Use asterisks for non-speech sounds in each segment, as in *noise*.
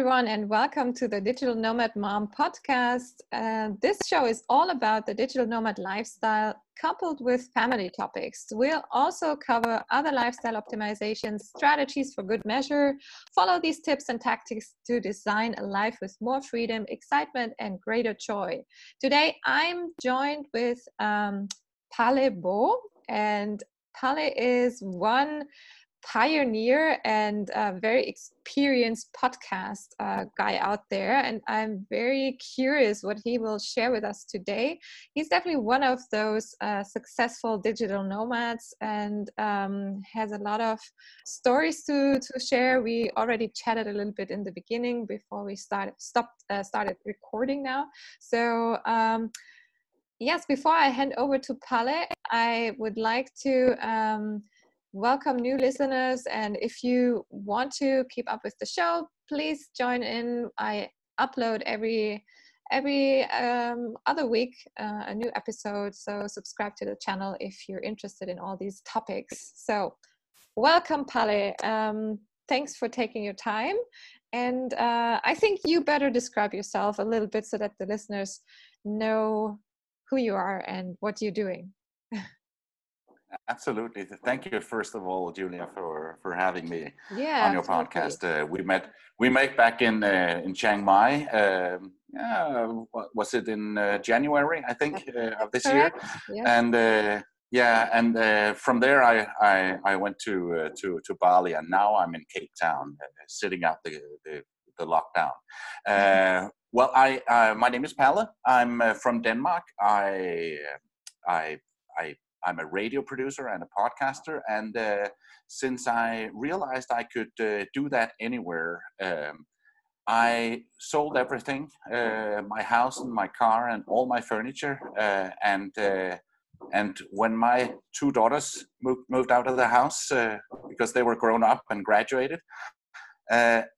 everyone, and welcome to the Digital Nomad Mom podcast. Uh, this show is all about the digital nomad lifestyle coupled with family topics. We'll also cover other lifestyle optimization strategies for good measure, follow these tips and tactics to design a life with more freedom, excitement, and greater joy. Today, I'm joined with um, Palle Bo, and Palle is one pioneer and very experienced podcast uh, guy out there and i'm very curious what he will share with us today. He's definitely one of those uh, successful digital nomads and um, has a lot of stories to, to share. We already chatted a little bit in the beginning before we started stopped uh, started recording now. So um, yes before i hand over to Palle i would like to um, welcome new listeners. And if you want to keep up with the show, please join in. I upload every every um, other week uh, a new episode. So subscribe to the channel if you're interested in all these topics. So welcome, Palle. Um, thanks for taking your time. And uh, I think you better describe yourself a little bit so that the listeners know who you are and what you're doing. *laughs* Absolutely. Thank you, first of all, Julia, for for having me yeah, on your podcast. Uh, we met we met back in uh, in Chiang Mai. Um, yeah, was it in uh, January? I think uh, of this Correct. year. Yes. And uh, yeah, and uh, from there I I, I went to to to Bali, and now I'm in Cape Town, sitting out the the, the lockdown. Mm-hmm. well, I my name is Palle. I'm from Denmark. I I I I'm a radio producer and a podcaster, and uh, since I realized I could uh, do that anywhere, um, I sold everything, uh, my house and my car and all my furniture, uh, and uh, and when my two daughters moved, moved out of the house uh, because they were grown up and graduated,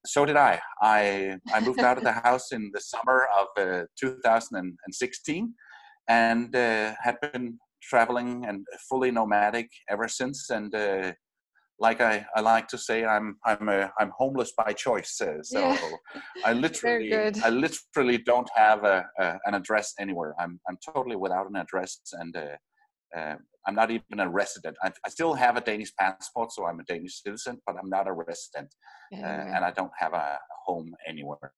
so did I. I I moved out of the *laughs* house in the summer of 2016, and had been traveling and fully nomadic ever since. And uh, like I, I like to say, I'm I'm a, I'm homeless by choice. Uh, so Yeah. I *laughs* literally. I literally don't have a, a, an address anywhere. I'm I'm totally without an address, and uh, uh, I'm not even a resident. I, I still have a Danish passport, so I'm a Danish citizen, but I'm not a resident, uh, Anywhere. and I don't have a home anywhere.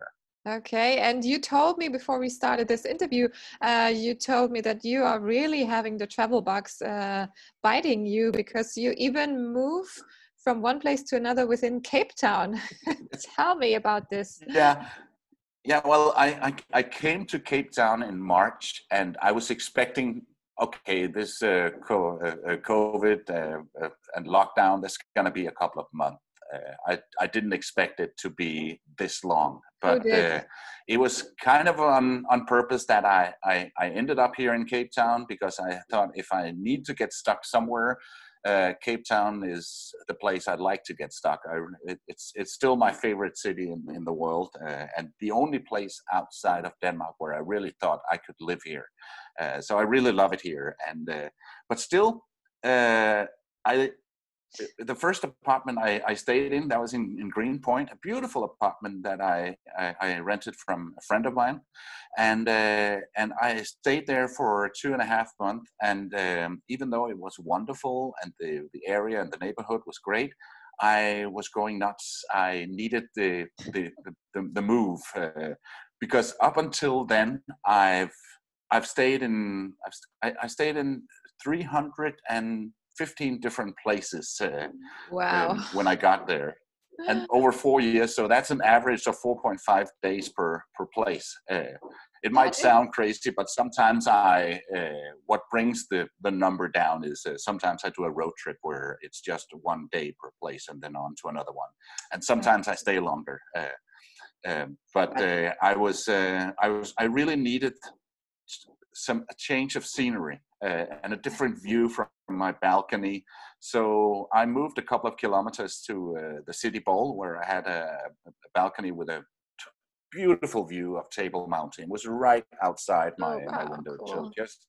Okay, and you told me before we started this interview, uh, you told me that you are really having the travel bugs uh, biting you because you even move from one place to another within Cape Town. *laughs* Tell me about this. yeah yeah well I, I i came to cape town in march and i was expecting okay this uh, uh, uh, covid uh, and lockdown that's going to be a couple of months I, I didn't expect it to be this long but dear. uh, it was kind of on, on purpose that I, I, I ended up here in cape town because i thought if i need to get stuck somewhere uh, Cape Town is the place I'd like to get stuck. I, it, it's it's still my favorite city in, in the world, uh, and the only place outside of Denmark where I really thought I could live here. Uh, so I really love it here, and uh, but still, uh, I the first apartment I, I stayed in that was in, in Greenpoint, a beautiful apartment that I, I, I rented from a friend of mine, and uh, and I stayed there for two and a half months. And um, even though it was wonderful and the the area and the neighborhood was great, I was going nuts. I needed the the the, the, move uh, because up until then I've I've stayed in I've, I, stayed in 315 different places uh, Wow. um, when I got there, and *laughs* over four years. So that's an average of 4.5 days per per place. Uh, it might sound crazy, but sometimes I uh, what brings the the number down is uh, sometimes I do a road trip where it's just one day per place and then on to another one, and sometimes I stay longer. Uh, um, but uh, I was uh, I was I really needed some a change of scenery uh, and a different view from my balcony. So I moved a couple of kilometers to uh, the city bowl where I had a, a balcony with a beautiful view of Table Mountain. It was right outside my, Oh, my window. cool. So just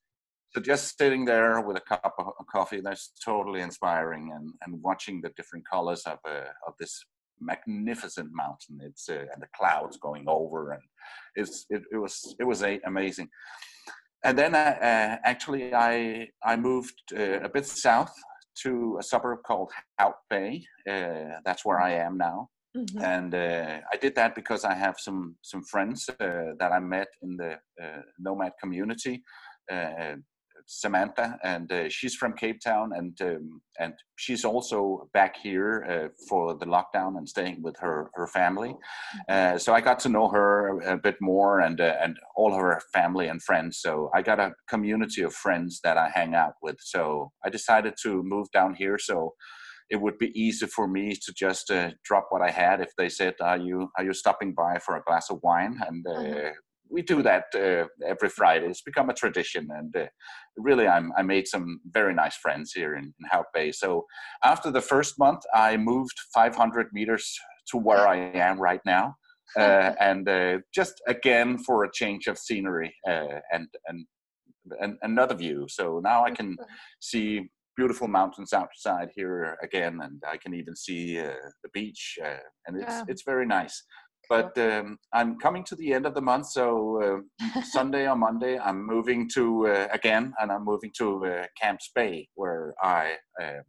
so just sitting there with a cup of coffee, that's totally inspiring, and, and watching the different colors of uh, of this magnificent mountain. It's uh, and the clouds going over, and it's it, it was it was a, amazing. And then uh, uh actually, I I moved uh, a bit south to a suburb called Hout Bay. Uh, that's where I am now. Mm-hmm. And uh, I did that because I have some some friends uh, that I met in the nomad community Samantha, and uh, she's from Cape Town, and um, and she's also back here uh, for the lockdown and staying with her her family. Mm-hmm. Uh, so I got to know her a bit more, and uh, and all her family and friends. So I got a community of friends that I hang out with. So I decided to move down here. So it would be easy for me to just uh, drop what I had if they said, "Are you are you stopping by for a glass of wine?" and uh, mm-hmm we do that uh, every Friday. It's become a tradition, and uh, really, I'm, i made some very nice friends here in, in Bay. So after the first month, I moved 500 meters to where I am right now, uh, and uh, just again for a change of scenery uh, and, and and another view. So now I can see beautiful mountains outside here again, and I can even see uh, the beach, and it's yeah. it's very nice but um, I'm coming to the end of the month, so uh, *laughs* Sunday or Monday I'm moving to uh, again, and I'm moving to uh, Camps Bay, where I um,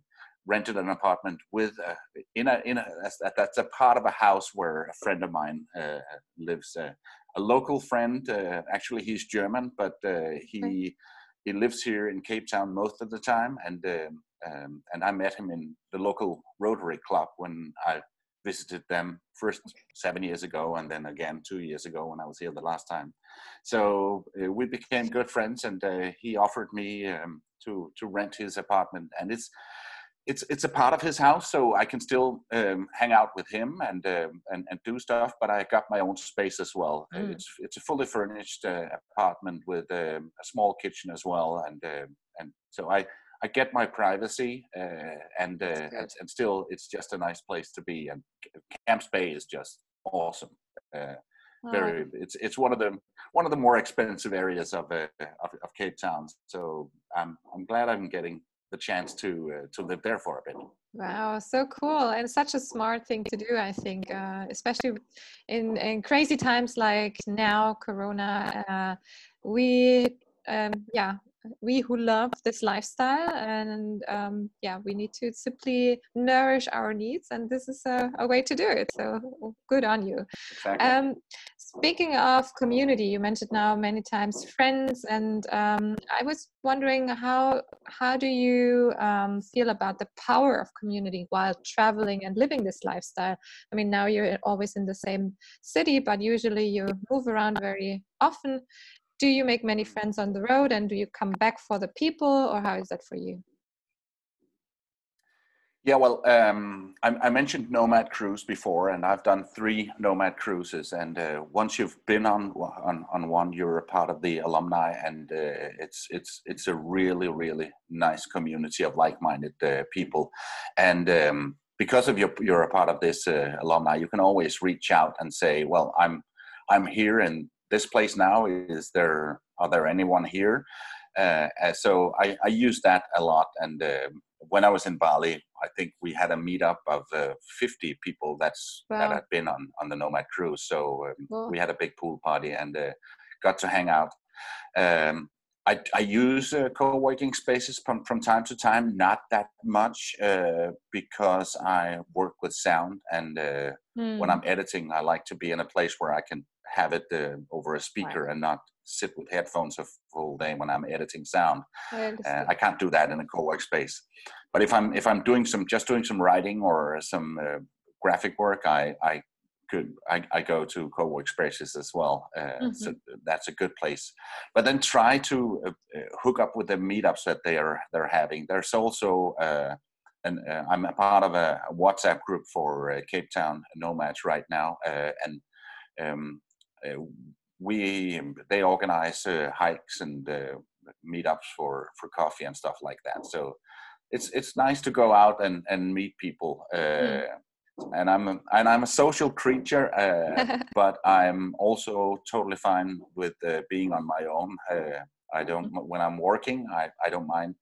rented an apartment with uh, in a in a that's, that's, a part of a house where a friend of mine uh, lives. Uh, a local friend, actually he's German, but he he lives here in Cape Town most of the time, and um, um, and I met him in the local Rotary Club when I visited them first seven years ago and then again two years ago when I was here the last time. So uh, we became good friends, and uh, he offered me um, to to rent his apartment, and it's it's it's a part of his house, so I can still um, hang out with him and, um, and and do stuff. But I got my own space as well. Mm. It's it's a fully furnished uh, apartment with um, a small kitchen as well, and um, and so I I get my privacy, uh, and, uh, and, and still it's just a nice place to be. And Camps Bay is just awesome. Uh, very, it's it's one of the one of the more expensive areas of uh, of, of, Cape Town. So I'm I'm glad I'm getting the chance to uh, to live there for a bit. Wow, so cool and such a smart thing to do. I think, uh, especially in in crazy times like now, Corona. we um, yeah we who love this lifestyle and um, yeah we need to simply nourish our needs and this is a, a way to do it. So good on you. Exactly. um, speaking of community you mentioned now many times friends and um, i was wondering how how do you um, feel about the power of community while traveling and living this lifestyle? I mean now you're always in the same city but usually you move around very often do you make many friends on the road and do you come back for the people or how is that for you? Yeah well um, I, I, mentioned nomad cruise before and i've done three nomad cruises and uh, once you've been on, on on one you're a part of the alumni and uh, it's it's it's a really really nice community of like-minded uh, people. And um, because of your you're a part of this uh, alumni you can always reach out and say well i'm i'm here and this place now is there are there anyone here uh, so I, I use that a lot and uh, when i was in bali i think we had a meetup of uh, 50 people that's wow. that had been on on the nomad cruise so um, we had a big pool party and uh, got to hang out um, I, I, use uh, co-working spaces from, from time to time, not that much uh, because I work with sound. And uh, mm. when hmm. I'm editing, I like to be in a place where I can have it uh, over a speaker right. and not sit with headphones a full day when I'm editing sound. I, uh, I can't do that in a co-work space. But if I'm if I'm doing some just doing some writing or some uh, graphic work, I I could I, I go to co-work spaces as well. Uh, mm-hmm. So that's a good place. But then try to uh, uh, hook up with the meetups that they are they're having. There's also and I'm a part of a WhatsApp group for Cape Town nomads right now, and um, uh, we they organize uh, hikes and uh, meetups for for coffee and stuff like that. So it's it's nice to go out and and meet people. Mm. And I'm a, and I'm a social creature, *laughs* but I'm also totally fine with being on my own. I don't mm. when I'm working. I I don't mind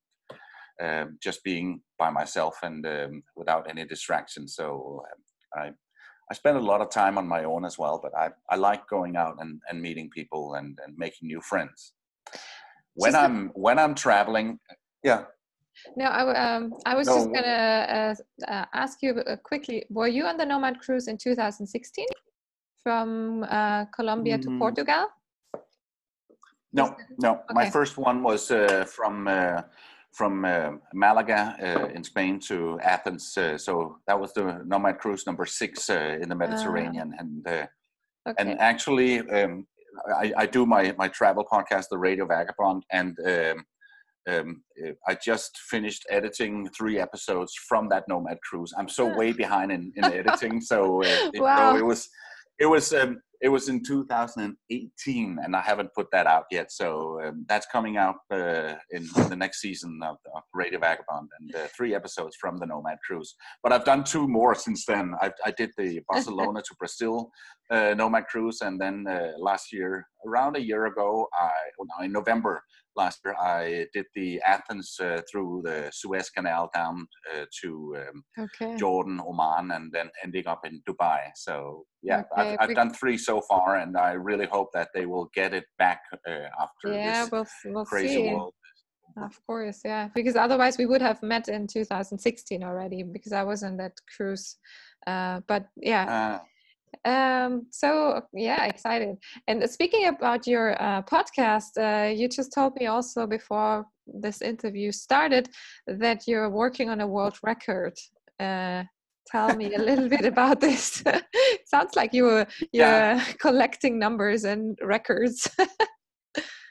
um, just being by myself and um, without any distractions. So um, I I spend a lot of time on my own as well, but I, I like going out and, and meeting people and, and making new friends. When just I'm when I'm traveling, yeah. No, I, um, I was no. just gonna uh, uh, ask you uh, quickly. Were you on the Nomad cruise in 2016 from uh, Colombia mm-hmm. to Portugal? No, no. Okay. My first one was uh, from uh, from uh, Malaga uh, in Spain to Athens. Uh, so that was the Nomad cruise number six uh, in the Mediterranean, uh, and uh, okay. and actually, um, I, I, do my my travel podcast, the Radio Vagabond, and um, um, I just finished editing three episodes from that Nomad cruise. I'm so way behind in, in *laughs* editing, so it, wow. so it was it was um, it was in 2018 and i haven't put that out yet so um, that's coming out uh, in, the next season of, of radio vagabond and uh, three episodes from the nomad cruise. But i've done two more since then. I, I did the *laughs* barcelona to brazil uh, nomad cruise and then uh, last year around a year ago i well, no, in november last year i did the athens uh, through the suez canal down uh, to um, okay. jordan oman and then ending up in dubai so yeah okay. I've, I've, done three so far and i really hope that they will get it back uh, after yeah, this we'll, we'll crazy see. world of course yeah because otherwise we would have met in 2016 already because i was on that cruise uh, but yeah uh, um, so yeah, excited. And speaking about your uh, podcast, uh, you just told me also before this interview started that you're working on a world record. Uh, tell me a little bit about this. *laughs* Sounds like you were you're yeah. *laughs* collecting numbers and records. *laughs*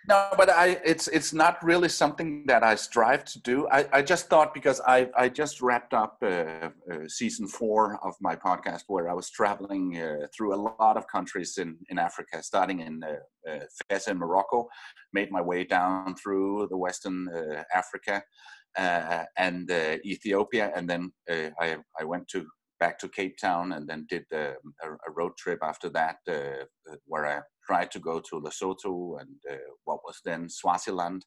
no but i it's it's not really something that i strive to do. I, I just thought because i i just wrapped up uh, uh, season four of my podcast where i was traveling uh, through a lot of countries in in africa starting in uh, uh fez in morocco made my way down through the western uh, africa and ethiopia and then i i went to back to Cape Town and then did uh, a, a, road trip after that uh, where I tried to go to Lesotho and uh, what was then Swaziland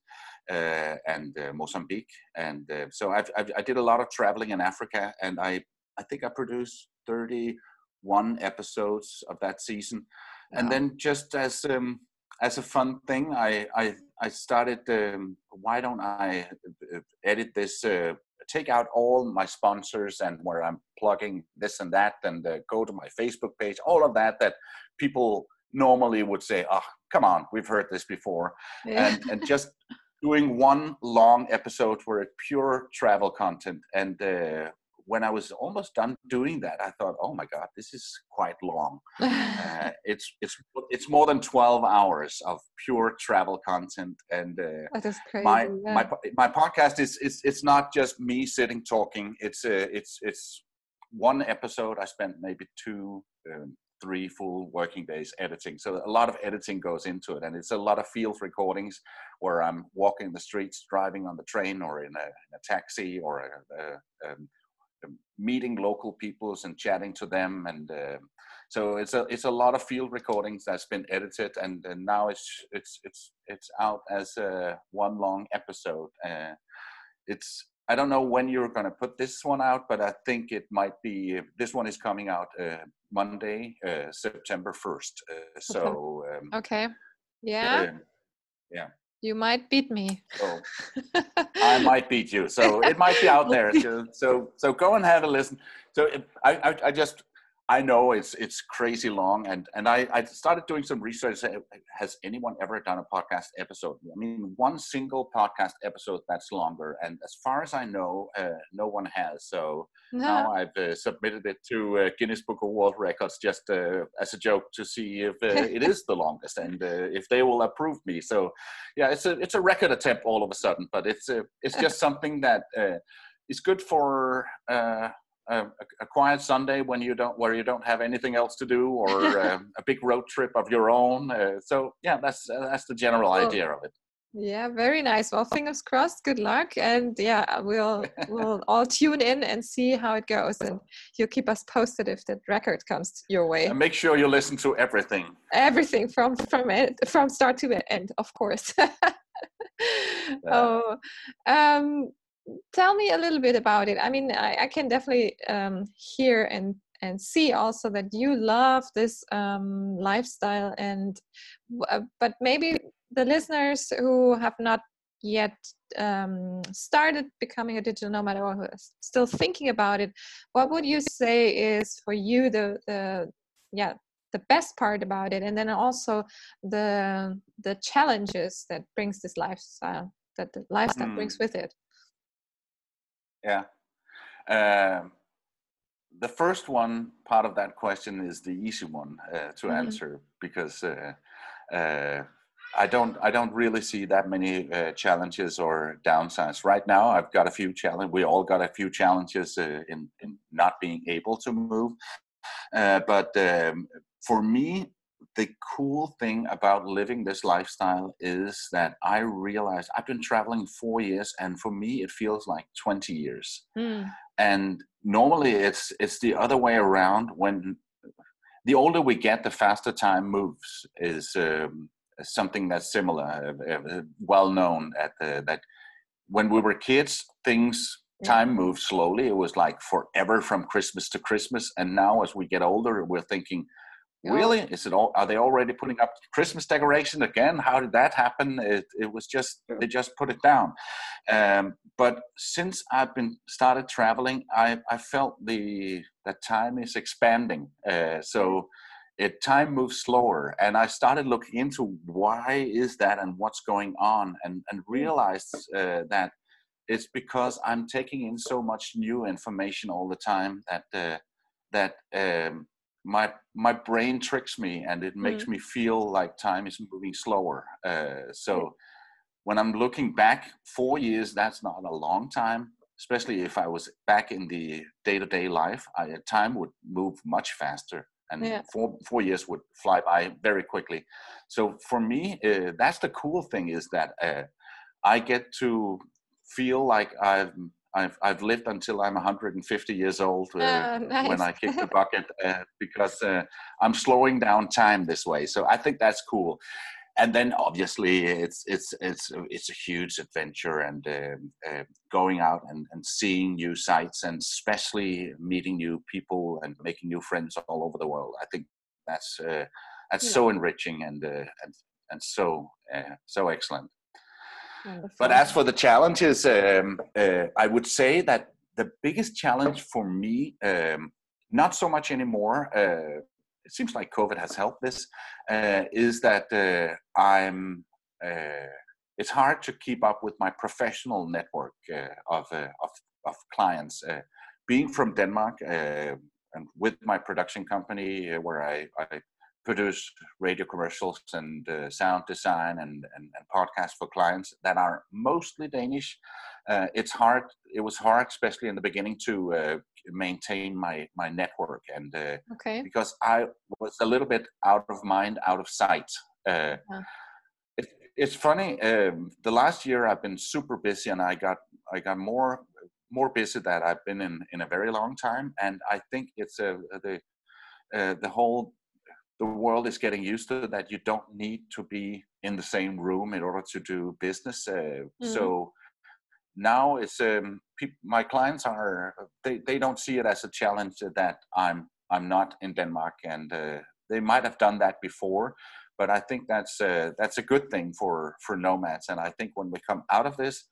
uh, and uh, Mozambique. And uh, so I've, I've, i did a lot of traveling in Africa, and I I think I produced 31 episodes of that season. Wow. And then just as um, as a fun thing, I I, I started. Um, why don't I uh, edit this? Uh, take out all my sponsors and where I'm plugging this and that, and uh, go to my Facebook page. All of that that people normally would say, "Oh, come on, we've heard this before," yeah. and and just doing one long episode where it's pure travel content. And uh, when I was almost done doing that, I thought, "Oh my God, this is quite long. *laughs* uh, it's it's it's more than twelve hours of pure travel content." And uh, crazy. My yeah. my my podcast is it's it's not just me sitting talking. It's uh, it's it's one episode. I spent maybe two. Um, three full working days editing. So a lot of editing goes into it, and it's a lot of field recordings where I'm walking the streets, driving on the train, or in a, in a taxi, or a, a, um, meeting local peoples and chatting to them, and uh, so it's a it's a lot of field recordings that's been edited, and, and now it's it's it's it's out as a one long episode. Uh, it's I don't know when you're going to put this one out, but I think it might be. This one is coming out uh, Monday, uh, September first. Uh, so um, okay, yeah, uh, yeah. You might beat me. So *laughs* I might beat you. So it might be out there. So *laughs* so, so go and have a listen. So I, I I just I know it's it's crazy long, and and I, I started doing some research. Has anyone ever done a podcast episode? I mean, one single podcast episode that's longer, and as far as I know, uh, no one has. So no. now I've uh, submitted it to uh, Guinness Book of World Records just uh, as a joke to see if uh, it is the longest and uh, if they will approve me. So yeah, it's a it's a record attempt all of a sudden, but it's it's just something that is good for a, a, quiet Sunday when you don't where you don't have anything else to do, or uh, *laughs* a big road trip of your own. Uh, so yeah, that's uh, that's the general well, idea of it. Yeah, very nice. Well, fingers crossed. Good luck, and yeah, we'll we'll *laughs* all tune in and see how it goes, and you'll keep us posted if that record comes your way. And make sure you listen to everything. Everything from from it, from start to end, of course. *laughs* oh, um, tell me a little bit about it. I mean, I, I can definitely um, hear and and see also that you love this um, lifestyle and uh, but maybe the listeners who have not yet um, started becoming a digital nomad or who are still thinking about it what would you say is for you the the yeah the best part about it and then also the the challenges that brings this lifestyle that the lifestyle mm. brings with it yeah um, the first one part of that question is the easy one uh, to mm-hmm. answer because uh, uh, I don't I don't really see that many uh, challenges or downsides right now. I've got a few challenge. We all got a few challenges uh, in in not being able to move, uh, but um, for me, the cool thing about living this lifestyle is that I realize I've been traveling four years, and for me, it feels like 20 years. Mm. And normally, it's it's the other way around. When the older we get, the faster time moves. Is um, something that's similar, uh, uh, well known at the, that when we were kids, things time moved slowly. It was like forever from Christmas to Christmas, and now as we get older, we're thinking Really? Is it all? Are they already putting up Christmas decoration again? How did that happen? It, it was just they just put it down. Um, but since I've been started traveling, I I felt the that time is expanding. Uh, so it time moves slower, and I started looking into why is that and what's going on, and and realized uh, that it's because I'm taking in so much new information all the time that uh, that um, my my brain tricks me and it makes mm. me feel like time is moving slower uh, so when i'm looking back four years that's not a long time especially if i was back in the day-to-day life I, time would move much faster and yeah. four four years would fly by very quickly so for me uh, that's the cool thing is that uh, i get to feel like i've I've I've lived until I'm 150 years old uh, nice. when I kick the *laughs* bucket uh, because uh, I'm slowing down time this way. So I think that's cool. And then obviously it's it's it's it's a huge adventure and um, uh, going out and, and seeing new sites and especially meeting new people and making new friends all over the world. I think that's uh, that's yeah. so enriching and uh, and and so so excellent. But as for the challenges, um, uh, I would say that the biggest challenge for me, um, not so much anymore, uh, it seems like COVID has helped this, uh, is that uh, I'm, uh, it's hard to keep up with my professional network uh, of, of, of, clients. being from Denmark and with my production company where I, I produce radio commercials and uh, sound design and, and, and, podcasts for clients that are mostly Danish. Uh, it's hard. It was hard, especially in the beginning, to uh, maintain my my network, and uh, okay. because I was a little bit out of mind, out of sight. Uh, yeah. It, it's funny. Um, the last year I've been super busy, and I got I got more more busy that I've been in in a very long time, and I think it's a the uh, the whole the world is getting used to that you don't need to be in the same room in order to do business. Uh, mm-hmm. So now it's um, pe- my clients are they, they don't see it as a challenge that I'm I'm not in Denmark, and uh, they might have done that before, but I think that's uh, that's a good thing for for nomads. And I think when we come out of this,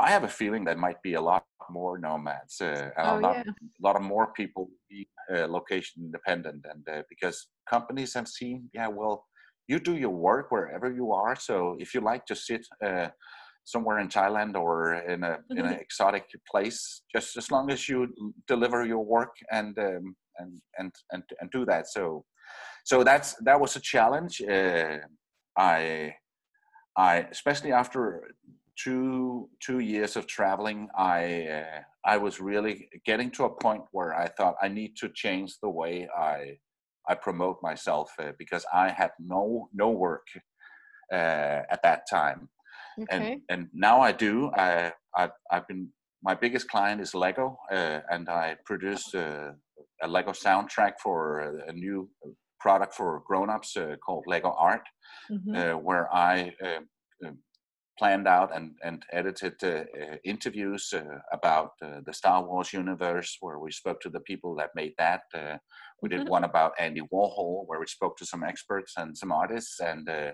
I have a feeling that might be a lot more nomads, uh, oh, a, lot, yeah. a lot of more people be uh, location independent, and uh, because companies have seen, yeah, well, you do your work wherever you are. So if you like to sit uh, somewhere in Thailand or in a mm-hmm. in an exotic place, just as long as you deliver your work and um, and and and and do that. So so that's that was a challenge. Uh, I I especially after two two years of traveling, I uh, I was really getting to a point where I thought I need to change the way I I promote myself uh, because I had no no work uh, at that time, okay. and and now I do. I I've, I've been my biggest client is Lego, uh, and I produced uh, a Lego soundtrack for a, new product for grown-ups uh, called Lego Art, mm-hmm. where I planned out and, and edited uh, uh, interviews uh, about uh, the Star Wars universe, where we spoke to the people that made that. Uh, we did mm-hmm. one about Andy Warhol, where we spoke to some experts and some artists, and uh,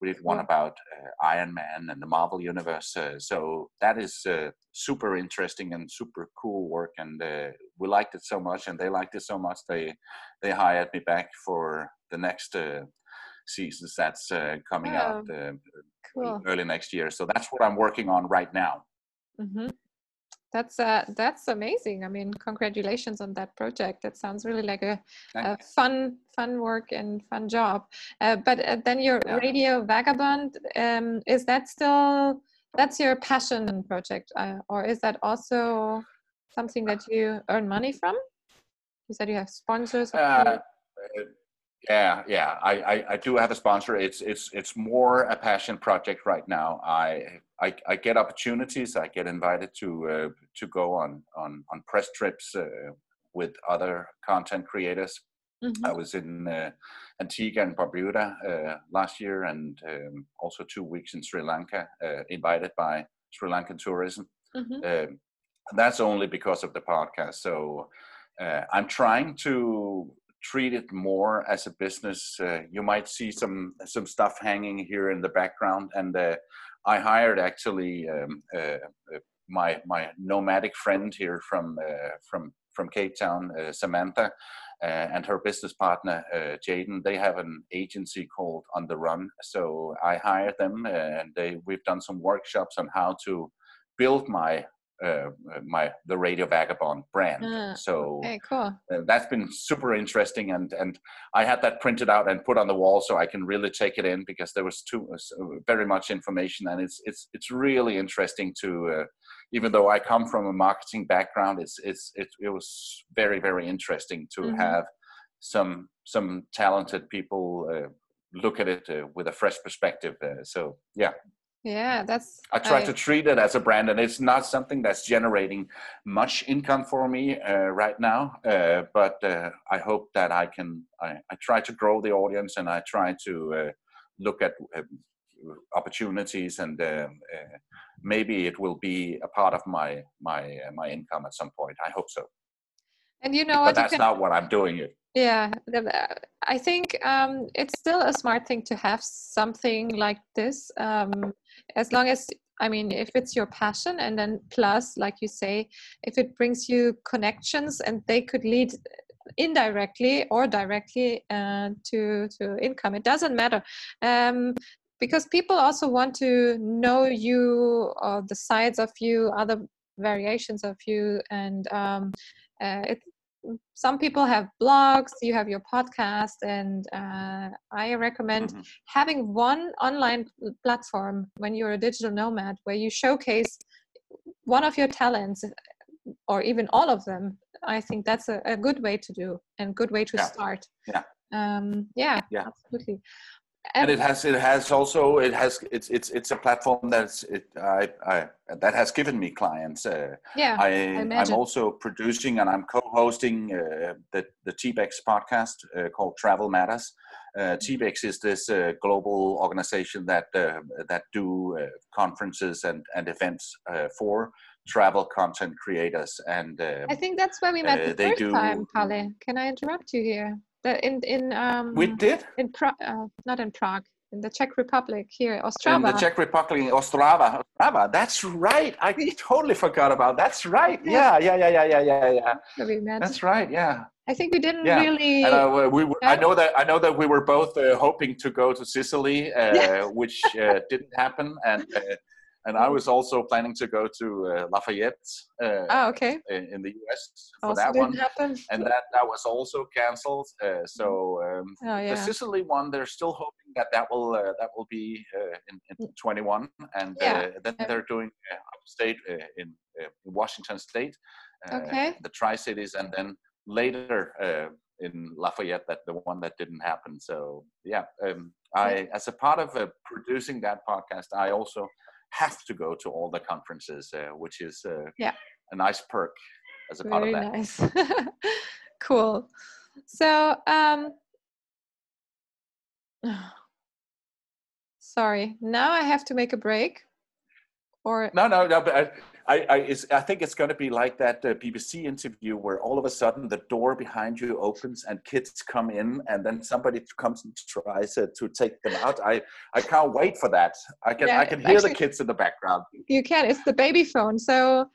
we did one mm. about Iron Man and the Marvel universe. so that is super interesting and super cool work, and we liked it so much, and they liked it so much. They they hired me back for the next seasons that's uh, coming oh, out uh, cool. early next year. So that's what I'm working on right now. Mm-hmm. That's uh, that's amazing. I mean, congratulations on that project. That sounds really like a, a fun fun work and fun job. Uh, but uh, then your yeah. Radio Vagabond um, is that still that's your passion project, uh, or is that also something that you earn money from? You said you have sponsors. Uh, yeah, yeah, I, I, I, do have a sponsor. It's it's it's more a passion project right now. I I, I get opportunities. I get invited to uh, to go on on on press trips uh, with other content creators. Mm-hmm. I was in uh, Antigua and Barbuda uh, last year, and um, also two weeks in Sri Lanka, uh, invited by Sri Lankan Tourism. Mm-hmm. Um, that's only because of the podcast. So uh, I'm trying to treat it more as a business. Uh, you might see some some stuff hanging here in the background, and uh, I hired actually um, uh, uh my my nomadic friend here from uh, from from Cape Town, uh, Samantha, and her business partner Jaden. They have an agency called On the Run, so I hired them, and they we've done some workshops on how to build my uh, my the Radio Vagabond brand. Ah, so okay, cool. Uh, that's been super interesting, and and I had that printed out and put on the wall so I can really take it in because there was too uh, very much information, and it's it's it's really interesting to. Uh, even though I come from a marketing background, it's it's it, it was very very interesting to mm-hmm. have some some talented people uh, look at it uh, with a fresh perspective. so yeah, yeah that's i try I, to treat it as a brand and it's not something that's generating much income for me uh, right now uh, but uh, i hope that i can I, I, try to grow the audience and i try to uh, look at uh, opportunities and uh, maybe it will be a part of my my my income at some point. I hope so and you know but that's can... not what i'm doing it. Yeah i think um, it's still a smart thing to have something like this um, as long as i mean if it's your passion and then plus like you say if it brings you connections and they could lead indirectly or directly uh, to to income it doesn't matter um, because people also want to know you or the sides of you other variations of you and um, uh, it, some people have blogs you have your podcast and uh, i recommend mm-hmm. having one online platform when you're a digital nomad where you showcase one of your talents or even all of them. I think that's a, a good way to do and good way to yeah. start. Yeah. Um, yeah, yeah, absolutely and, it has it has also it has it's it's it's a platform that's it I, I that has given me clients. Uh, yeah, I, I am also producing and I'm co-hosting uh, the the TBEX podcast uh, called Travel Matters. Uh, TBEX is this uh, global organization that uh, that do uh, conferences and and events for travel content creators. And I think that's where we met the first do, time, Palle. Can I interrupt you here? In in um we did in Prague, uh, not in Prague, in the Czech Republic here, Ostrava. In the Czech Republic, in Ostrava, Ostrava. That's right. I totally forgot about. That's right. Yeah, yeah, yeah, yeah, yeah, yeah, yeah. That's right. Yeah. I think we didn't yeah. really. And, uh, we, we I know that I know that we were both uh, hoping to go to Sicily, uh, *laughs* which uh, didn't happen, and uh, and I was also planning to go to uh, Lafayette. Uh, oh, okay. In, in, the U.S. for also that one, happen. and that that was also canceled. Uh, so um, oh, yeah. the Sicily one, they're still hoping that that will uh, that will be uh, in, in, mm. 21, and uh, yeah. then they're doing upstate in, in Washington State, okay. the Tri Cities, and then later in Lafayette that the one that didn't happen. So yeah, um, I as a part of uh, producing that podcast, I also have to go to all the conferences, uh, which is uh, yeah. a nice perk as a Very part of that. Nice. *laughs* cool. So, um, *sighs* sorry, now I have to make a break or no, no, no. But I, I, I, I think it's going to be like that uh, BBC interview where all of a sudden the door behind you opens and kids come in, and then somebody comes and tries uh, to take them out. I, I can't wait for that. I can, yeah, I can hear actually, the kids in the background. You can. It's the baby phone. So,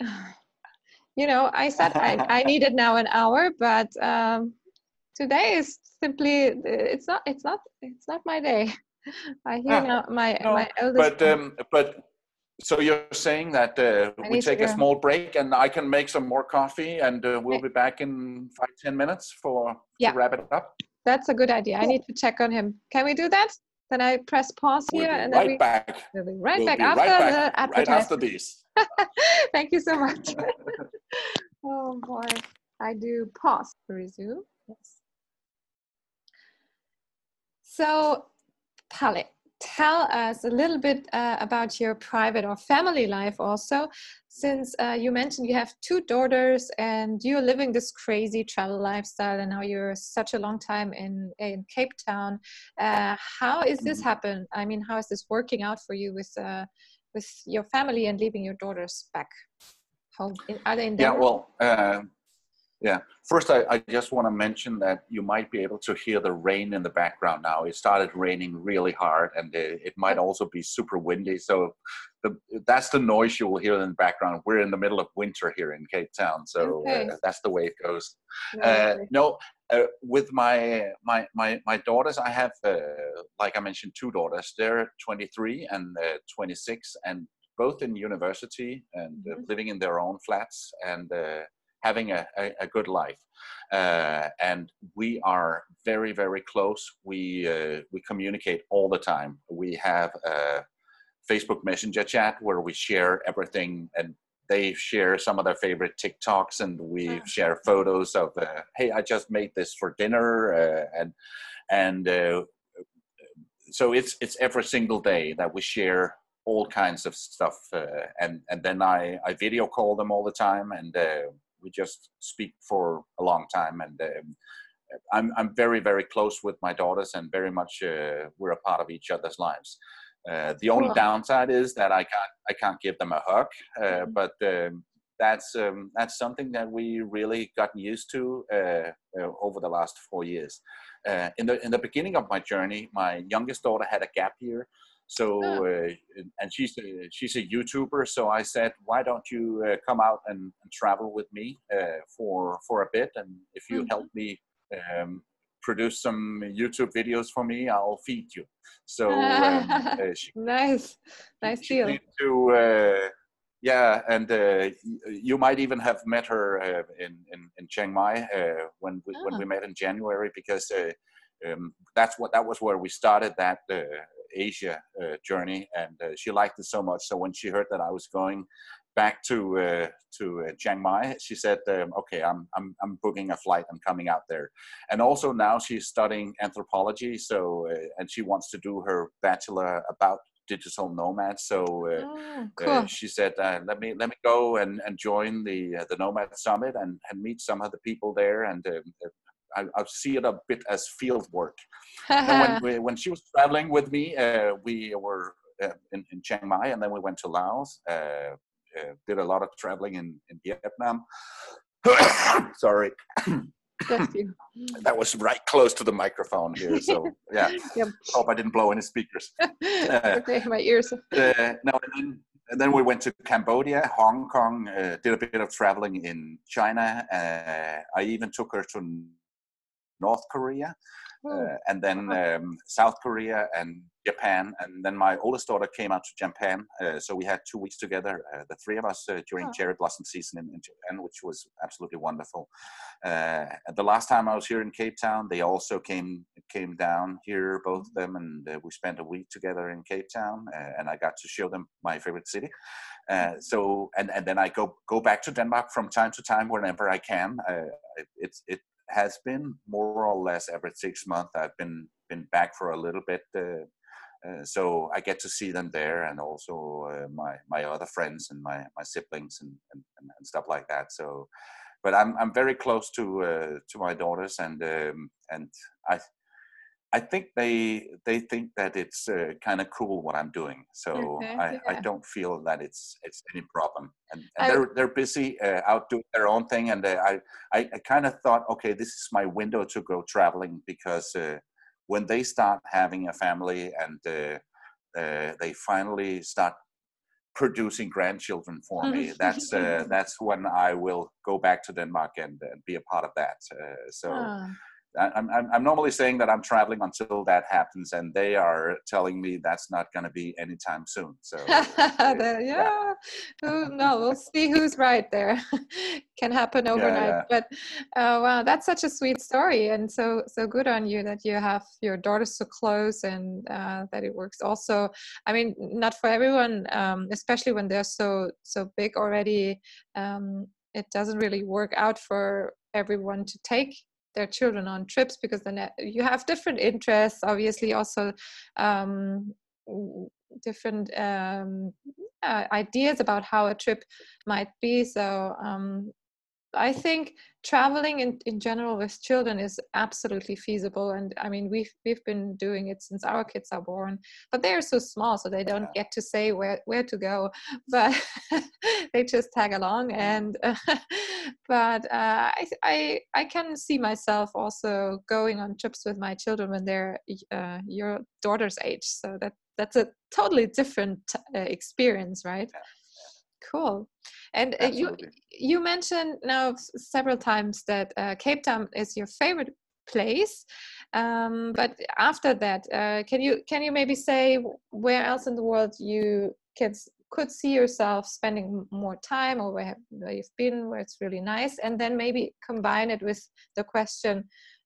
*sighs* you know, I said I, I needed now an hour, but um, today is simply it's not it's not it's not my day. *laughs* I hear ah, now my no, my eldest. But um, but so you're saying that uh, we take a small break and I can make some more coffee and uh, we'll be back in five ten minutes for yeah. to wrap it up. That's a good idea. I need to check on him. Can we do that? Then I press pause here we'll and right then we, back. We'll be right we'll back be after right back, the advertisement. Right after these. *laughs* Thank you so much. *laughs* oh boy. I do pause. To resume. Yes. So, Palle, tell us a little bit uh, about your private or family life also since uh, you mentioned you have two daughters and you're living this crazy travel lifestyle and now you're such a long time in in cape town. Uh, how is this mm-hmm. happen i mean how is this working out for you with uh, with your family and leaving your daughters back home? Are they in yeah well uh, yeah. First, I, I just want to mention that you might be able to hear the rain in the background now. It started raining really hard, and it, it might also be super windy. So, the, that's the noise you will hear in the background. We're in the middle of winter here in Cape Town, so okay. uh, that's the way it goes. Uh, no, uh, with my my my my daughters, I have, uh, like I mentioned, two daughters. They're 23 and uh, 26, and both in university and uh, mm-hmm. living in their own flats and having a, a, a good life. Uh, and we are very, very close. We, uh, we communicate all the time. We have a Facebook Messenger chat where we share everything and they share some of their favorite TikToks and we oh. share photos of, uh, hey, I just made this for dinner. Uh, and, and uh, so it's, it's every single day that we share all kinds of stuff. Uh, and, and then I, I video call them all the time and we just speak for a long time. And um, I'm, I'm very very close with my daughters and very much uh, we're a part of each other's lives. Uh, the only downside is that I can't I can't give them a hug uh, mm-hmm. but um, that's um, that's something that we really gotten used to uh, uh, over the last four years. Uh, in the in the beginning of my journey my youngest daughter had a gap year so, uh, and she's a, she's a YouTuber. So I said, why don't you uh, come out and, and, travel with me uh, for for a bit? And if you mm-hmm. help me um, produce some YouTube videos for me, I'll feed you. So um, *laughs* uh, she, nice, nice she deal. To uh, yeah, and uh, you might even have met her in, in in Chiang Mai when we, oh. when we met in January because. Um, that's what that was where we started that uh, Asia uh, journey, and uh, she liked it so much. So when she heard that I was going back to uh, to uh, Chiang Mai, she said, um, "Okay, I'm I'm I'm booking a flight. I'm coming out there." And also now she's studying anthropology, so uh, and she wants to do her bachelor about digital nomads. So uh, oh, cool. uh, she said, uh, "Let me let me go and, and join the the Nomad Summit and, and meet some of the people there and um, I, I see it a bit as field work. *laughs* when, we, when she was traveling with me, uh, we were uh, in, in, Chiang Mai, and then we went to Laos. Uh, uh did a lot of traveling in, in Vietnam. *coughs* Sorry. *coughs* that was right close to the microphone here, so yeah. *laughs* yep. Hope I didn't blow any speakers. *laughs* okay, my ears. Uh, no, and then, and then we went to Cambodia, Hong Kong, uh, did a bit of traveling in China. Uh, I even took her to North Korea, oh. uh, and then um, South Korea and Japan. And then my oldest daughter came out to Japan. Uh, so we had two weeks together, uh, the three of us, uh, during oh. cherry blossom season in, in, Japan, which was absolutely wonderful. Uh, the last time I was here in Cape Town, they also came came down here, both of them, and uh, we spent a week together in Cape Town. and I got to show them my favorite city. Mm-hmm. so and, and then I go go back to Denmark from time to time whenever I can. it's it has been more or less every six months. I've been been back for a little bit, uh, uh, so I get to see them there, and also uh, my my other friends and my my siblings and, and, and stuff like that. So, but I'm I'm very close to uh, to my daughters, and um, and I I think they they think that it's uh, kind of cool what I'm doing, so Okay, I, I don't feel that it's it's any problem. And, and they're they're busy uh, out doing their own thing, and uh, I I, I kind of thought, okay, this is my window to go traveling because uh, when they start having a family and uh, uh, they finally start producing grandchildren for me, *laughs* that's uh, that's when I will go back to Denmark and, and be a part of that. Uh, so. Ah. I- I'm, I'm, I'm normally saying that I'm traveling until that happens, and they are telling me that's not going to be anytime soon. So, *laughs* The- yeah, who no, we'll see who's right there. *laughs* Can happen overnight, yeah. but uh, wow, that's such a sweet story, and so so good on you that you have your daughters so close and uh, that it works. Also, I mean, not for everyone, um, especially when they're so so big already. Um, it doesn't really work out for everyone to take their children on trips because then you have different interests obviously also um, different um, uh, ideas about how a trip might be. So um, i think traveling in, in general with children is absolutely feasible and i mean we've we've been doing it since our kids are born but they are so small so they don't get to say where where to go *laughs* but *laughs* they just tag along and *laughs* but uh, I, I i can see myself also going on trips with my children when they're uh, your daughter's age so that that's a totally different uh, experience right cool. And uh, you you mentioned now several times that uh, cape town is your favorite place um, but after that uh, can you can you maybe say where else in the world you can could see yourself spending more time or where, where you've been where it's really nice? And then maybe combine it with the question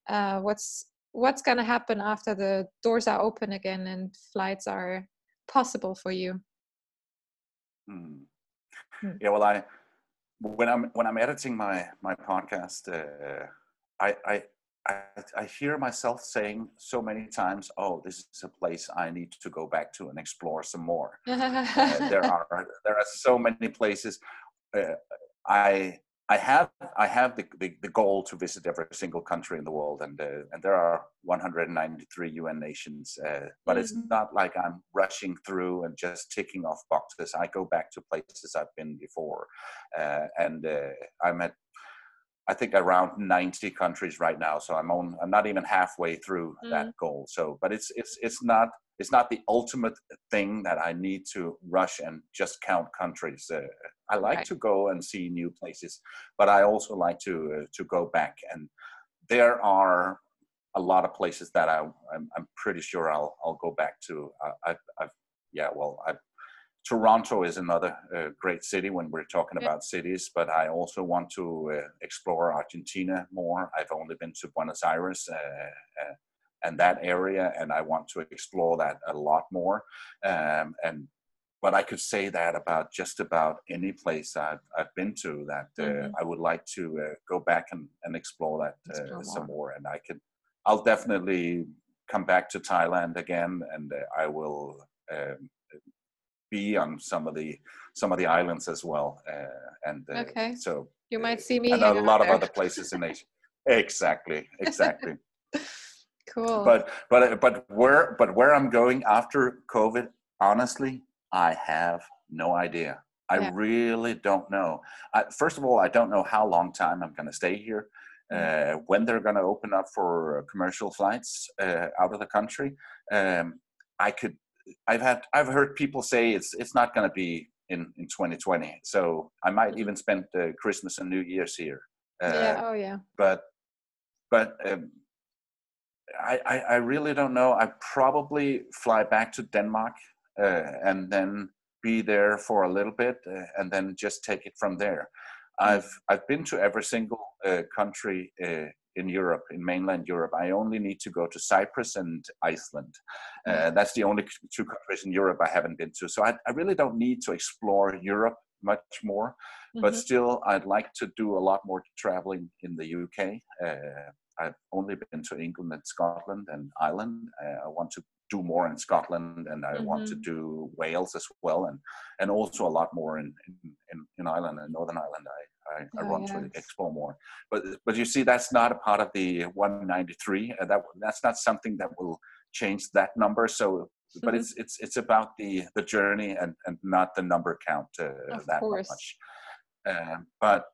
uh, what's what's going to happen after the doors are open again and flights are possible for you? Hmm. Hmm. Yeah, well, I when I'm when I'm editing my my podcast, uh, I, I I I hear myself saying so many times, "Oh, this is a place I need to go back to and explore some more." *laughs* Uh, there are there are so many places. Uh, I I have I have the, the, the goal to visit every single country in the world, and uh, and there are 193 UN nations. Uh, but it's Mhm. not like I'm rushing through and just ticking off boxes. I go back to places I've been before, uh, and uh, I'm at I think around 90 countries right now. So I'm on I'm not even halfway through that goal. So, but it's it's it's not it's not the ultimate thing that I need to rush and just count countries. Uh, I like Right. to go and see new places, but I also like to uh, to go back. And there are a lot of places that I I'm, I'm pretty sure I'll I'll go back to. I, I've, I've yeah well I. Toronto is another uh, great city when we're talking Yeah. about cities, but I also want to uh, explore Argentina more. I've only been to Buenos Aires uh, uh, and that area, and I want to explore that a lot more. Um, and but I could say that about just about any place I've, I've been to that uh, Mhm. I would like to uh, go back and, and explore that uh, Explore some more. And I can, I'll definitely come back to Thailand again, and uh, I will um, be on some of the some of the islands as well. Uh, and uh, Okay. so you might see me and a lot out of other places in Asia. Exactly, exactly. *laughs* cool but but but where but where I'm going after COVID, honestly, I have no idea. I Yeah. really don't know. I, first of all, I don't know how long time I'm going to stay here. Uh, when they're going to open up for uh, commercial flights uh, out of the country, um, I could. I've had. I've heard people say it's it's not going to be in in 2020. So I might even spend uh, Christmas and New Year's here. Uh, yeah oh yeah but but um, I, I I really don't know. I probably fly back to Denmark and then be there for a little bit uh, and then just take it from there. I've I've been to every single uh, country uh, in Europe, in mainland Europe. I only need to go to Cyprus and Iceland. Uh, that's the only two countries in Europe I haven't been to. So I, I really don't need to explore Europe much more but Mhm. still i'd like to do a lot more traveling in the uk uh, i've only been to england and scotland and ireland uh, i want to do more in scotland and i want to do wales as well and and also a lot more in in, in, ireland and northern ireland I, I, I oh, run yes. to explore more. But but you see, that's not a part of the 193. Uh, that that's not something that will change that number. So, but mm-hmm. it's it's it's about the the journey and and not the number count uh, that course. much. But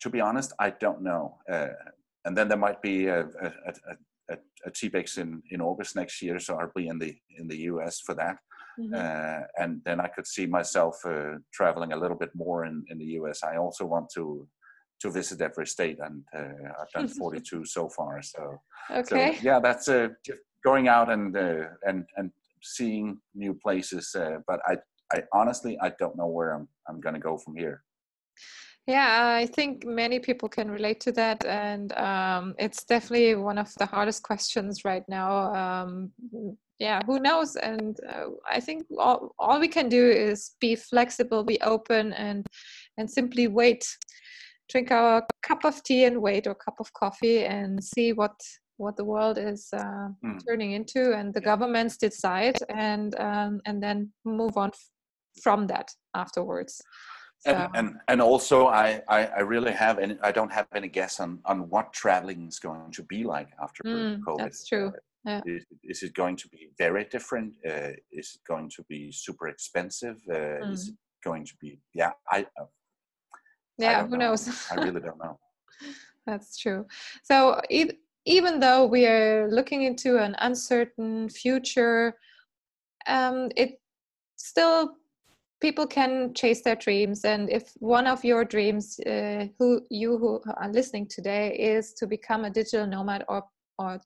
to be honest, I don't know. Uh, and then there might be a, a, a, a, a TBEX in, in August next year, so I'll be in the in the US for that. Mm-hmm. Uh, and then I could see myself uh, traveling a little bit more in, in the US. I also want to to visit every state, and uh, I've done *laughs* 42 so far. So, okay, so, yeah, that's uh, going out and uh, and and seeing new places. Uh, but I I honestly I don't know where I'm I'm going to go from here. Yeah, I think many people can relate to that, and um, it's definitely one of the hardest questions right now. Um, yeah, who knows? And uh, I think all, all we can do is be flexible, be open, and and simply wait, drink our cup of tea and wait, or cup of coffee, and see what what the world is uh, mm. turning into, and the governments decide, and um, and then move on f- from that afterwards. So. And, and and also I, I, I really have any I don't have any guess on on what traveling is going to be like after mm, COVID. That's true. Yeah. Is, is, it going to be very different? Uh, is it going to be super expensive? Uh, mm. Is it going to be yeah? I uh, yeah. I who know. knows? I really don't know. *laughs* That's true. So even though we are looking into an uncertain future, um, it still people can chase their dreams. And if one of your dreams uh, who you who are listening today is to become a digital nomad or or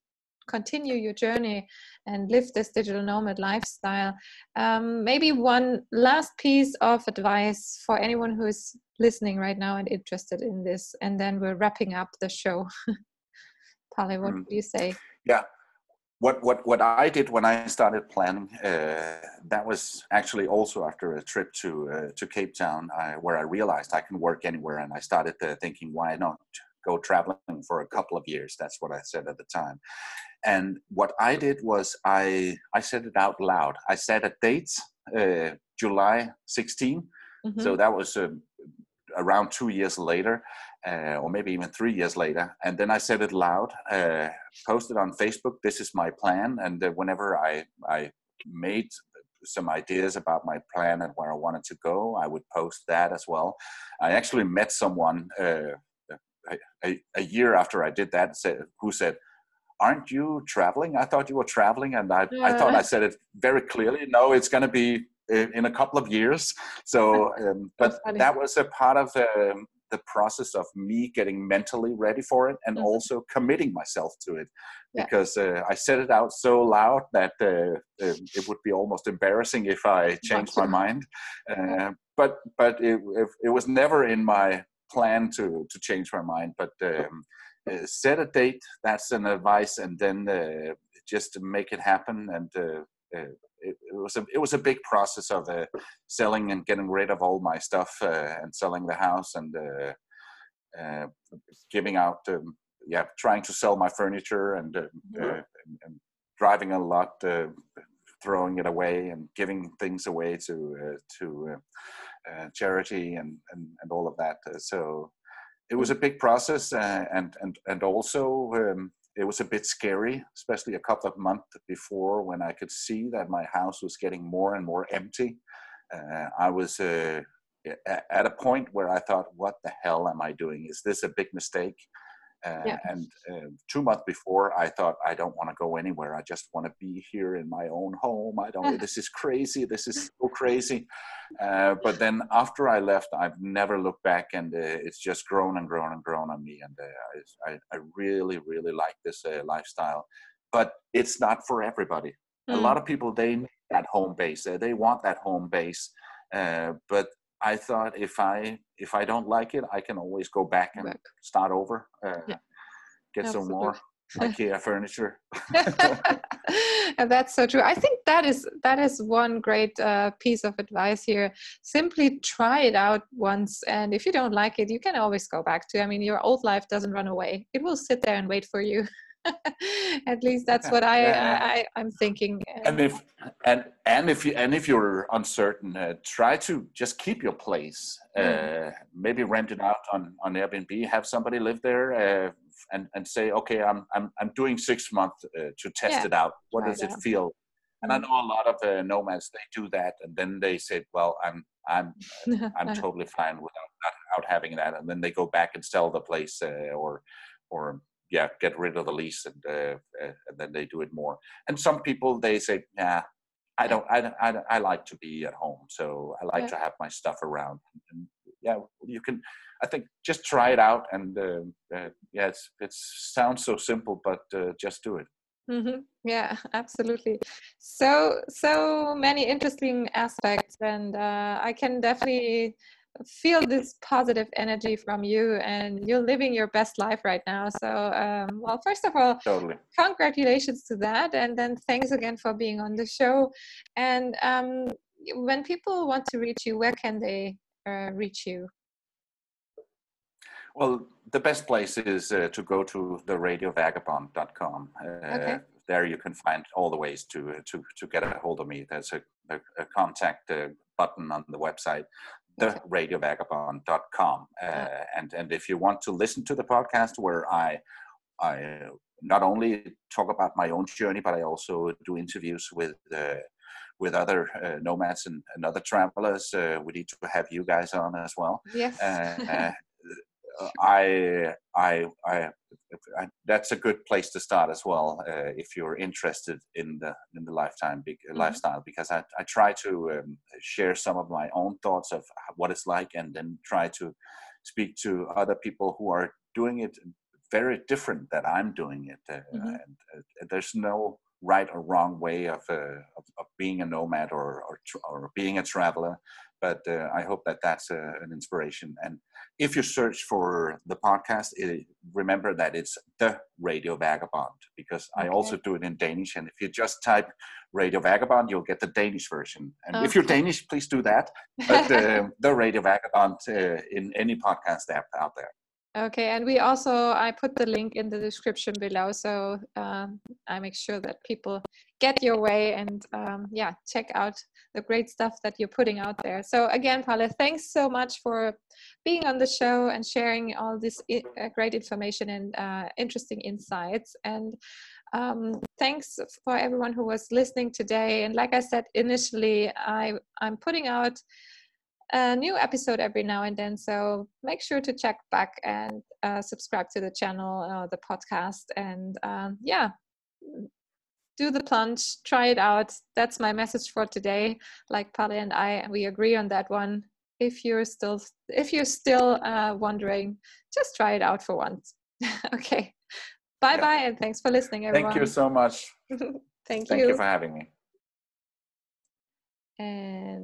continue your journey and live this digital nomad lifestyle um, maybe one last piece of advice for anyone who is listening right now and interested in this and then we're wrapping up the show. *laughs* Palle, what mm. do you say? Yeah what what what I did when I started planning uh, that was actually also after a trip to uh, to Cape Town I, where I realized I can work anywhere and I started uh, thinking why not go traveling for a couple of years? That's what I said at the time. And what I did was I I said it out loud. I set a date uh, July 16 mm-hmm. so that was uh, around two years later uh, or maybe even three years later. And then I said it loud, uh, posted on Facebook, this is my plan. And uh, whenever I, I made some ideas about my plan and where I wanted to go, I would post that as well. I actually met someone uh, a, a, year after I did that who said, aren't you traveling? I thought you were traveling. And I. I thought I said it very clearly. No, it's going to be in a couple of years. So, um, but that was a part of um, the process of me getting mentally ready for it and mm-hmm. also committing myself to it yeah. because uh, I said it out so loud that uh, uh, it would be almost embarrassing if I changed my mind. *laughs* Uh, but but it, it, was never in my plan to to change my mind. But um, uh, set a date. That's an advice, and then uh, just make it happen and it, it, was a it was a big process of uh, selling and getting rid of all my stuff uh, and selling the house and uh, uh giving out um, yeah trying to sell my furniture and, uh, mm-hmm. uh, and, and driving a lot throwing it away and giving things away to to charity and, and and all of that so it was a big process and and and also um, it was a bit scary, especially a couple of months before when I could see that my house was getting more and more empty. Uh, I was uh, at a point where I thought, what the hell am I doing? Is this a big mistake? Uh, yeah. And uh, two months before, I thought, I don't want to go anywhere. I just want to be here in my own home. I don't, *laughs* this is crazy. This is so crazy. Uh, but then after I left, I've never looked back and uh, it's just grown and grown and grown on me. And uh, I, I, really, really like this uh, lifestyle. But it's not for everybody. Mm. A lot of people, they need that home base. they want that home base. but I thought if I if I don't like it, I can always go back and back. start over, uh, yeah. get Absolutely. some more IKEA furniture. *laughs* and that's so true. I think that is that is one great uh, piece of advice here. Simply try it out once, and if you don't like it, you can always go back to. I mean, your old life doesn't run away; it will sit there and wait for you. *laughs* At least that's what I, yeah. I, am thinking. And if and and if you and if you're uncertain, uh, try to just keep your place. Mm. Uh, maybe rent it out on on Airbnb. Have somebody live there. Uh, and, and say, okay, I'm, I'm, I'm doing six months uh, to test yeah. it out. What does it feel? And I mm. know a lot of uh, nomads they do that, and then they say, "Well, I'm I'm I'm *laughs* totally fine without without having that," and then they go back and sell the place uh, or or yeah, get rid of the lease and uh, uh, and then they do it more. And some people they say, "Yeah, I don't I, don't, I, don't, I like to be at home, so I like yeah. to have my stuff around." And yeah, you can. I think just try it out, and uh, uh yeah, it's it sounds so simple, but uh, just do it. Mm-hmm. Yeah, absolutely. So so many interesting aspects, and uh, I can definitely feel this positive energy from you and you're living your best life right now. So um, well first of all totally. congratulations to that and then thanks again for being on the show. And um, when people want to reach you where can they uh, reach you? Well the best place is uh, to go to the radiovagabond.com uh, okay. there you can find all the ways to to to get a hold of me. There's a, a, a contact uh, button on the website theradiovagabond.com. Uh, and, and if you want to listen to the podcast where I, I not only talk about my own journey, but I also do interviews with, uh, with other uh, nomads and, and, other travelers. Uh, we need to have you guys on as well. Yes. Uh, I, I, I, I, that's a good place to start as well uh, if you're interested in the in the lifetime big, mm-hmm. lifestyle because I, I try to um, share some of my own thoughts of what it's like and then try to speak to other people who are doing it very different that I'm doing it uh, mm-hmm. and uh, there's no right or wrong way of, uh, of, of, being a nomad or, or, or being a traveler but uh, I hope that that's a, uh, an inspiration. And if you search for the podcast, it, remember that it's the Radio Vagabond because okay. I also do it in Danish. And if you just type Radio Vagabond, you'll get the Danish version. And okay. if you're Danish, please do that. But uh, *laughs* the Radio Vagabond uh, in any podcast app out there. Okay, and we also I put the link in the description below, so um, I make sure that people get your way and um, yeah, check out the great stuff that you're putting out there. So again, Palle, thanks so much for being on the show and sharing all this uh, great information and uh, interesting insights. And um, thanks for everyone who was listening today. And like I said initially, I I'm putting out a new episode every now and then. So make sure to check back and uh, subscribe to the channel, uh, the podcast, and um, yeah, do the plunge, try it out. That's my message for today. Like Palle and I, we agree on that one. If you're still, if you're still uh, wondering, just try it out for once. *laughs* okay. Bye bye, yeah. and thanks for listening, everyone. Thank you so much. *laughs* Thank you. Thank you for having me. And